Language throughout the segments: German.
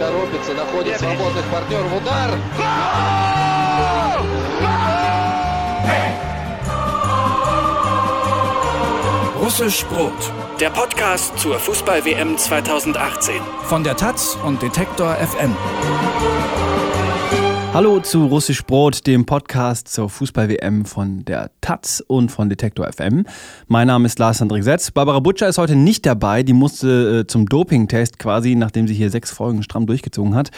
торопится, находит свободных партнеров. Удар! Russisch Brot, der Podcast zur Fußball-WM 2018. Von der Taz und Detektor FM. Hallo zu Russisch Brot, dem Podcast zur Fußball-WM von der Taz und von Detektor FM. Mein Name ist Lars André Setz. Barbara Butcher ist heute nicht dabei. Die musste äh, zum Dopingtest quasi, nachdem sie hier sechs Folgen stramm durchgezogen hat.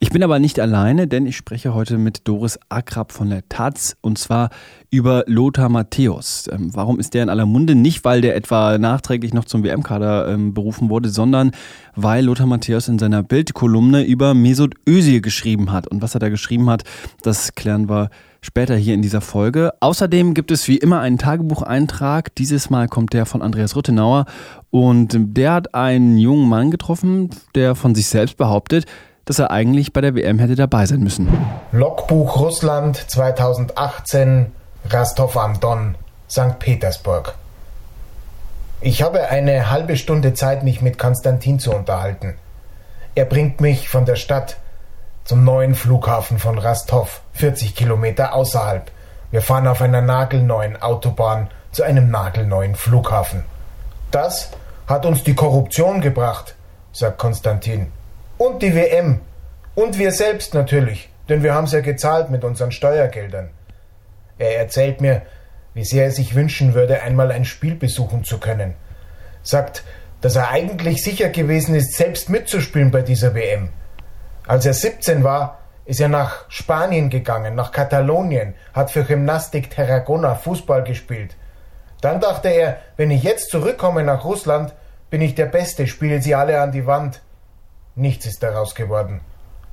Ich bin aber nicht alleine, denn ich spreche heute mit Doris Akrab von der Taz und zwar über Lothar Matthäus. Ähm, warum ist der in aller Munde? Nicht, weil der etwa nachträglich noch zum WM-Kader ähm, berufen wurde, sondern weil Lothar Matthäus in seiner Bildkolumne über Mesut Özil geschrieben hat. Und was er da geschrieben hat, das klären wir später hier in dieser Folge. Außerdem gibt es wie immer einen Tagebucheintrag. Dieses Mal kommt der von Andreas Ruttenauer und der hat einen jungen Mann getroffen, der von sich selbst behauptet, dass er eigentlich bei der WM hätte dabei sein müssen. Logbuch Russland 2018, Rastov am Don, St. Petersburg. Ich habe eine halbe Stunde Zeit, mich mit Konstantin zu unterhalten. Er bringt mich von der Stadt zum neuen Flughafen von Rastov, 40 Kilometer außerhalb. Wir fahren auf einer nagelneuen Autobahn zu einem nagelneuen Flughafen. Das hat uns die Korruption gebracht, sagt Konstantin. Und die WM. Und wir selbst natürlich, denn wir haben es ja gezahlt mit unseren Steuergeldern. Er erzählt mir, wie sehr er sich wünschen würde, einmal ein Spiel besuchen zu können. Sagt, dass er eigentlich sicher gewesen ist, selbst mitzuspielen bei dieser WM. Als er 17 war, ist er nach Spanien gegangen, nach Katalonien, hat für Gymnastik Tarragona Fußball gespielt. Dann dachte er, wenn ich jetzt zurückkomme nach Russland, bin ich der Beste, spiele sie alle an die Wand. Nichts ist daraus geworden.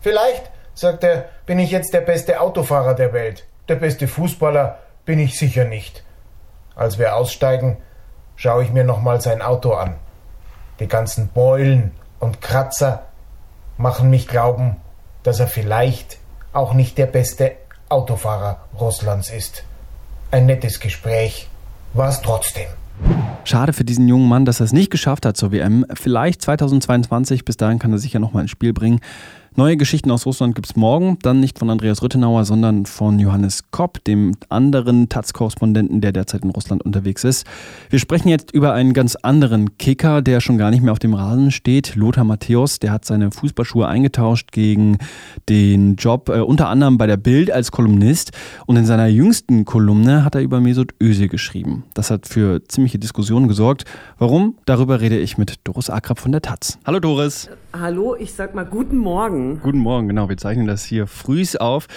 Vielleicht, sagt er, bin ich jetzt der beste Autofahrer der Welt. Der beste Fußballer bin ich sicher nicht. Als wir aussteigen, schaue ich mir nochmal sein Auto an. Die ganzen Beulen und Kratzer machen mich glauben, dass er vielleicht auch nicht der beste Autofahrer Russlands ist. Ein nettes Gespräch war es trotzdem. Schade für diesen jungen Mann, dass er es nicht geschafft hat zur WM. Vielleicht 2022, bis dahin kann er sich ja nochmal ins Spiel bringen. Neue Geschichten aus Russland gibt es morgen, dann nicht von Andreas Rüttenauer, sondern von Johannes Kopp, dem anderen Taz-Korrespondenten, der derzeit in Russland unterwegs ist. Wir sprechen jetzt über einen ganz anderen Kicker, der schon gar nicht mehr auf dem Rasen steht. Lothar Matthäus, der hat seine Fußballschuhe eingetauscht gegen den Job äh, unter anderem bei der Bild als Kolumnist und in seiner jüngsten Kolumne hat er über Mesut Özil geschrieben. Das hat für ziemliche Diskussionen gesorgt. Warum? Darüber rede ich mit Doris Akrab von der Taz. Hallo Doris. Hallo, ich sag mal guten Morgen. Guten Morgen, genau. Wir zeichnen das hier frühs auf.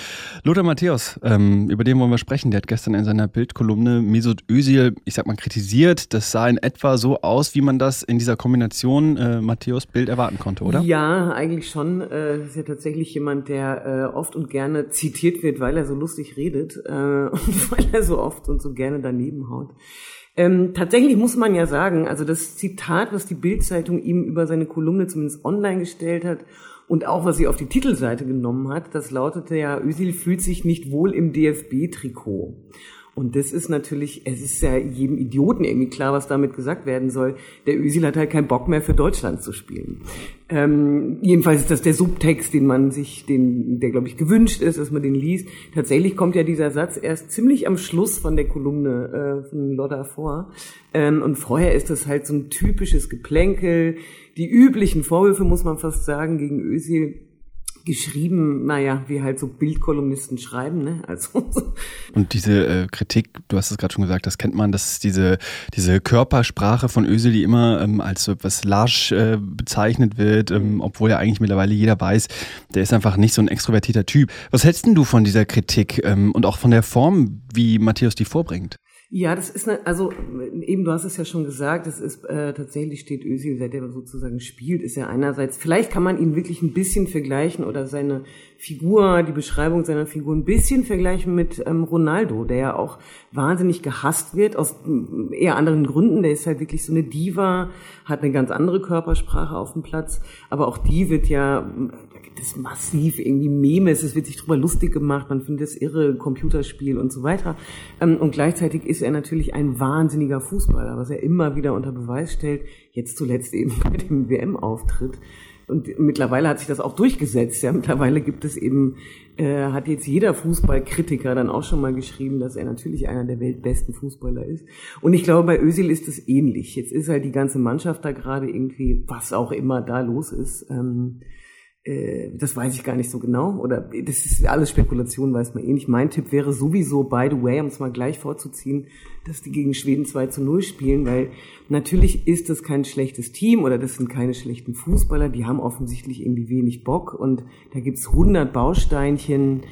Lothar Matthäus, ähm, über den wollen wir sprechen. Der hat gestern in seiner Bildkolumne Mesut Özil, ich sag mal, kritisiert. Das sah in etwa so aus, wie man das in dieser Kombination äh, Matthäus-Bild erwarten konnte, oder? Ja, eigentlich schon. Äh, ist ja tatsächlich jemand, der äh, oft und gerne zitiert wird, weil er so lustig redet äh, und weil er so oft und so gerne daneben haut. Ähm, tatsächlich muss man ja sagen, also das Zitat, was die Bildzeitung ihm über seine Kolumne zumindest online gestellt hat und auch was sie auf die Titelseite genommen hat, das lautete ja, Özil fühlt sich nicht wohl im DFB-Trikot. Und das ist natürlich, es ist ja jedem Idioten irgendwie klar, was damit gesagt werden soll. Der Özil hat halt keinen Bock mehr für Deutschland zu spielen. Ähm, jedenfalls ist das der Subtext, den man sich, den, der glaube ich gewünscht ist, dass man den liest. Tatsächlich kommt ja dieser Satz erst ziemlich am Schluss von der Kolumne äh, von Lodda vor. Ähm, und vorher ist das halt so ein typisches Geplänkel. Die üblichen Vorwürfe, muss man fast sagen, gegen Özil geschrieben, naja, wie halt so Bildkolumnisten schreiben, ne? Also. Und diese äh, Kritik, du hast es gerade schon gesagt, das kennt man, das ist diese, diese Körpersprache von Ösel, die immer ähm, als so etwas larsch äh, bezeichnet wird, ähm, obwohl ja eigentlich mittlerweile jeder weiß, der ist einfach nicht so ein extrovertierter Typ. Was hältst denn du von dieser Kritik ähm, und auch von der Form, wie Matthäus die vorbringt? Ja, das ist eine, also eben, du hast es ja schon gesagt, es ist äh, tatsächlich steht Özil, seit er sozusagen spielt, ist ja einerseits, vielleicht kann man ihn wirklich ein bisschen vergleichen oder seine Figur, die Beschreibung seiner Figur ein bisschen vergleichen mit ähm, Ronaldo, der ja auch wahnsinnig gehasst wird, aus eher anderen Gründen. Der ist halt wirklich so eine Diva, hat eine ganz andere Körpersprache auf dem Platz, aber auch die wird ja, da gibt es massiv irgendwie Memes, es wird sich drüber lustig gemacht, man findet es irre, Computerspiel und so weiter. Ähm, und gleichzeitig ist er natürlich ein wahnsinniger Fußballer, was er immer wieder unter Beweis stellt, jetzt zuletzt eben bei dem WM-Auftritt. Und mittlerweile hat sich das auch durchgesetzt. Ja, mittlerweile gibt es eben, äh, hat jetzt jeder Fußballkritiker dann auch schon mal geschrieben, dass er natürlich einer der weltbesten Fußballer ist. Und ich glaube, bei Özil ist es ähnlich. Jetzt ist halt die ganze Mannschaft da gerade irgendwie, was auch immer da los ist. Ähm, äh, das weiß ich gar nicht so genau. Oder das ist alles Spekulation, weiß man eh nicht. Mein Tipp wäre sowieso, by the way, um es mal gleich vorzuziehen, dass die gegen Schweden 2 zu 0 spielen, weil natürlich ist das kein schlechtes Team oder das sind keine schlechten Fußballer, die haben offensichtlich irgendwie wenig Bock und da gibt's 100 Bausteinchen.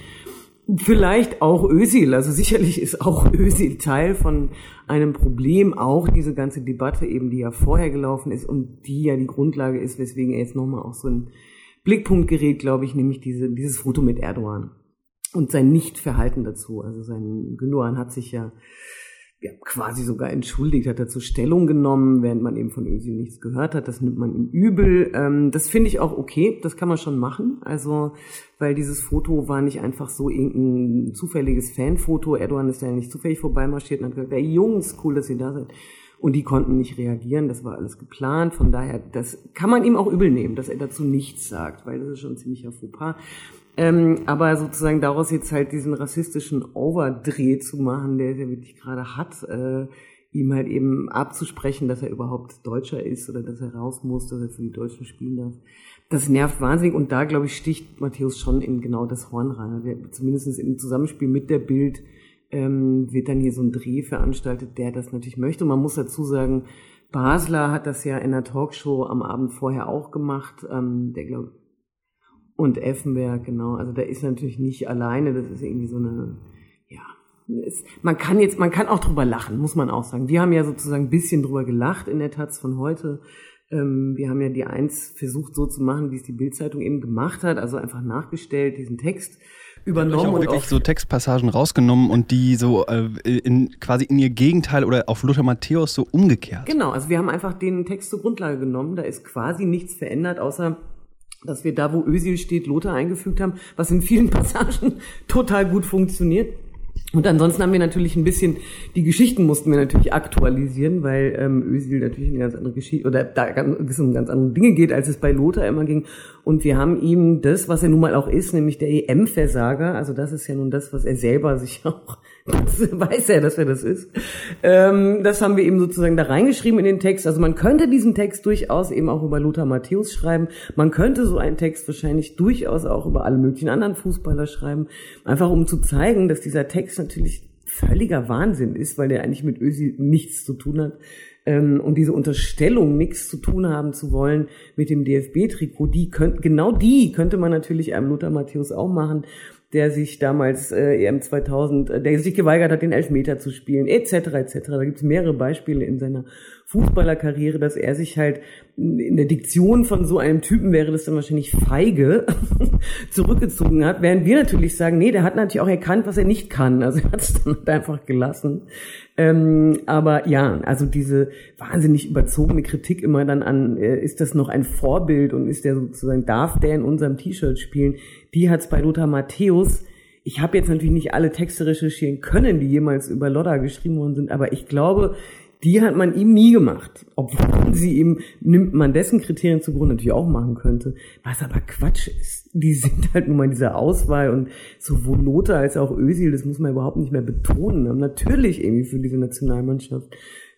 Vielleicht auch Ösil, also sicherlich ist auch Ösil Teil von einem Problem, auch diese ganze Debatte eben, die ja vorher gelaufen ist und die ja die Grundlage ist, weswegen er jetzt nochmal auch so ein Blickpunkt gerät, glaube ich, nämlich diese, dieses Foto mit Erdogan und sein Nichtverhalten dazu. Also sein Gündogan hat sich ja, ja quasi sogar entschuldigt, hat dazu Stellung genommen, während man eben von Özil nichts gehört hat. Das nimmt man ihm übel. Ähm, das finde ich auch okay, das kann man schon machen. Also, weil dieses Foto war nicht einfach so irgendein zufälliges Fanfoto. Erdogan ist ja nicht zufällig vorbeimarschiert und hat gesagt, ey Jungs, cool, dass ihr da seid. Und die konnten nicht reagieren, das war alles geplant. Von daher, das kann man ihm auch übel nehmen, dass er dazu nichts sagt, weil das ist schon ein ziemlicher Fauxpas. Ähm, aber sozusagen daraus jetzt halt diesen rassistischen Overdreh zu machen, der ja wirklich gerade hat, äh, ihm halt eben abzusprechen, dass er überhaupt Deutscher ist oder dass er raus muss, dass er für die Deutschen spielen darf. Das nervt wahnsinnig und da, glaube ich, sticht Matthäus schon in genau das Horn rein. Der, zumindest im Zusammenspiel mit der Bild ähm, wird dann hier so ein Dreh veranstaltet, der das natürlich möchte. Und man muss dazu sagen, Basler hat das ja in der Talkshow am Abend vorher auch gemacht, ähm, der glaube und Effenberg, genau. Also da ist natürlich nicht alleine, das ist irgendwie so eine, ja, es, man kann jetzt, man kann auch drüber lachen, muss man auch sagen. Wir haben ja sozusagen ein bisschen drüber gelacht in der Taz von heute. Ähm, wir haben ja die Eins versucht so zu machen, wie es die Bildzeitung eben gemacht hat, also einfach nachgestellt, diesen Text übernommen. Und wirklich so Textpassagen rausgenommen und die so äh, in, quasi in ihr Gegenteil oder auf Lothar Matthäus so umgekehrt. Genau, also wir haben einfach den Text zur Grundlage genommen. Da ist quasi nichts verändert, außer dass wir da, wo Ösil steht, Lothar eingefügt haben, was in vielen Passagen total gut funktioniert. Und ansonsten haben wir natürlich ein bisschen, die Geschichten mussten wir natürlich aktualisieren, weil ähm, Özil natürlich eine ganz andere Geschichte, oder da es um ganz andere Dinge geht, als es bei Lothar immer ging. Und wir haben ihm das, was er nun mal auch ist, nämlich der EM-Versager, also das ist ja nun das, was er selber sich auch weiß er, dass er das ist. Ähm, das haben wir eben sozusagen da reingeschrieben in den Text. Also man könnte diesen Text durchaus eben auch über Lothar Matthäus schreiben. Man könnte so einen Text wahrscheinlich durchaus auch über alle möglichen anderen Fußballer schreiben. Einfach um zu zeigen, dass dieser Text natürlich völliger Wahnsinn ist, weil der eigentlich mit Ösi nichts zu tun hat. Ähm, und diese Unterstellung, nichts zu tun haben zu wollen mit dem DFB-Trikot, die könnte, genau die könnte man natürlich einem Lothar Matthäus auch machen der sich damals äh, EM 2000, äh, der sich geweigert hat, den Elfmeter zu spielen, etc. etc. Da gibt es mehrere Beispiele in seiner Fußballerkarriere, dass er sich halt in der Diktion von so einem Typen wäre das dann wahrscheinlich feige zurückgezogen hat, während wir natürlich sagen, nee, der hat natürlich auch erkannt, was er nicht kann. Also er hat es dann halt einfach gelassen. Ähm, aber ja, also diese wahnsinnig überzogene Kritik immer dann an, äh, ist das noch ein Vorbild und ist der sozusagen, darf der in unserem T-Shirt spielen, die hat es bei Lothar Matthäus ich habe jetzt natürlich nicht alle Texte recherchieren können, die jemals über Lodda geschrieben worden sind, aber ich glaube, die hat man ihm nie gemacht. Obwohl sie ihm, nimmt man dessen Kriterien zugrunde natürlich auch machen könnte. Was aber Quatsch ist. Die sind halt nun mal in dieser Auswahl und sowohl Lothar als auch Özil, das muss man überhaupt nicht mehr betonen, haben natürlich irgendwie für diese Nationalmannschaft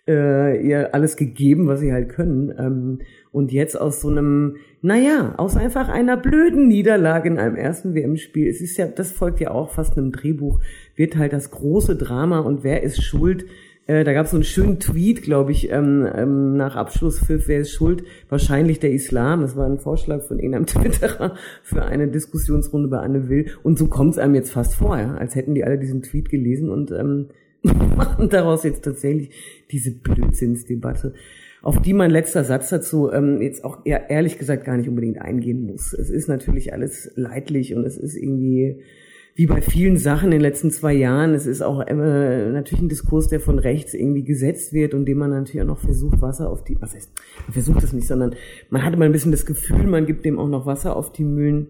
äh, ihr alles gegeben, was sie halt können. Ähm, und jetzt aus so einem, naja, aus einfach einer blöden Niederlage in einem ersten WM-Spiel, es ist ja, das folgt ja auch fast einem Drehbuch, wird halt das große Drama und wer ist schuld? Äh, da gab es so einen schönen Tweet, glaube ich, ähm, ähm, nach Abschlusspfiff, wer ist schuld? Wahrscheinlich der Islam. Das war ein Vorschlag von irgendeinem Twitterer für eine Diskussionsrunde bei Anne Will. Und so kommt es einem jetzt fast vor, ja? als hätten die alle diesen Tweet gelesen und ähm, machen daraus jetzt tatsächlich diese Blödsinnsdebatte, auf die mein letzter Satz dazu ähm, jetzt auch ehrlich gesagt gar nicht unbedingt eingehen muss. Es ist natürlich alles leidlich und es ist irgendwie wie bei vielen Sachen in den letzten zwei Jahren, es ist auch immer natürlich ein Diskurs, der von rechts irgendwie gesetzt wird und dem man natürlich auch noch versucht, Wasser auf die, was heißt, man versucht das nicht, sondern man hatte mal ein bisschen das Gefühl, man gibt dem auch noch Wasser auf die Mühlen.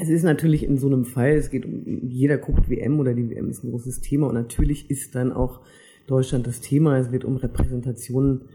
Es ist natürlich in so einem Fall, es geht um, jeder guckt WM oder die WM ist ein großes Thema und natürlich ist dann auch Deutschland das Thema, es wird um Repräsentationen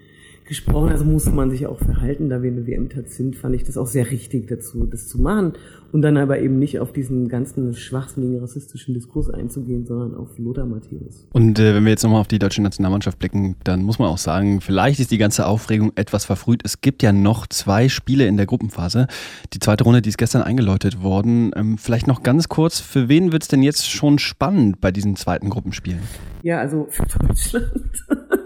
gesprochen, also musste man sich auch verhalten, da wir eine WM-Tat sind, fand ich das auch sehr richtig dazu, das zu machen und dann aber eben nicht auf diesen ganzen schwachsinnigen rassistischen Diskurs einzugehen, sondern auf Lothar Matthäus. Und äh, wenn wir jetzt nochmal auf die deutsche Nationalmannschaft blicken, dann muss man auch sagen, vielleicht ist die ganze Aufregung etwas verfrüht. Es gibt ja noch zwei Spiele in der Gruppenphase. Die zweite Runde, die ist gestern eingeläutet worden. Ähm, vielleicht noch ganz kurz, für wen wird es denn jetzt schon spannend bei diesen zweiten Gruppenspielen? Ja, also für Deutschland.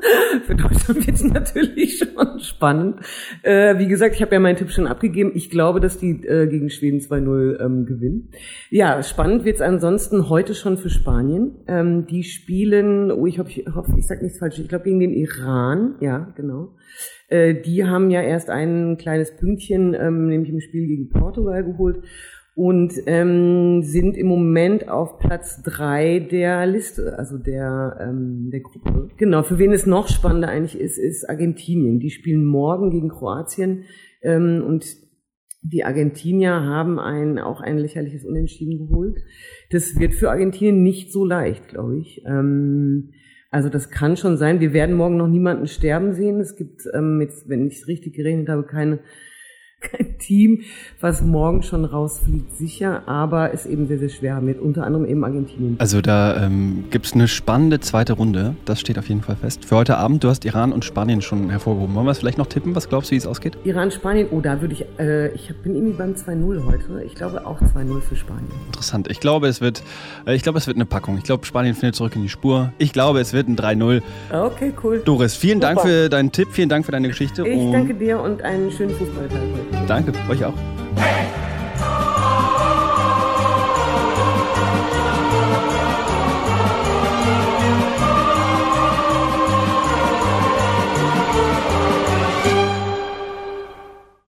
für Deutschland wird es natürlich schon spannend. Äh, wie gesagt, ich habe ja meinen Tipp schon abgegeben. Ich glaube, dass die äh, gegen Schweden 2-0 ähm, gewinnen. Ja, spannend wird es ansonsten heute schon für Spanien. Ähm, die spielen, oh, ich hoffe, ich, hoff, ich sage nichts falsch, ich glaube gegen den Iran. Ja, genau. Äh, die haben ja erst ein kleines Pünktchen, ähm, nämlich im Spiel gegen Portugal geholt und ähm, sind im Moment auf Platz drei der Liste, also der, ähm, der Gruppe. Genau, für wen es noch spannender eigentlich ist, ist Argentinien. Die spielen morgen gegen Kroatien ähm, und die Argentinier haben ein, auch ein lächerliches Unentschieden geholt. Das wird für Argentinien nicht so leicht, glaube ich. Ähm, also das kann schon sein. Wir werden morgen noch niemanden sterben sehen. Es gibt, ähm, jetzt, wenn ich es richtig gerechnet habe, keine kein Team, was morgen schon rausfliegt, sicher, aber ist eben sehr, sehr schwer mit unter anderem eben Argentinien. Also da ähm, gibt es eine spannende zweite Runde, das steht auf jeden Fall fest. Für heute Abend, du hast Iran und Spanien schon hervorgehoben. Wollen wir es vielleicht noch tippen? Was glaubst du, wie es ausgeht? Iran, Spanien, oh, da würde ich, äh, ich bin irgendwie beim 2-0 heute. Ich glaube auch 2-0 für Spanien. Interessant. Ich glaube, es wird, äh, ich glaube, es wird eine Packung. Ich glaube, Spanien findet zurück in die Spur. Ich glaube, es wird ein 3-0. Okay, cool. Doris, vielen Super. Dank für deinen Tipp, vielen Dank für deine Geschichte. Ich danke dir und einen schönen Fußballtag heute. Danke, euch auch.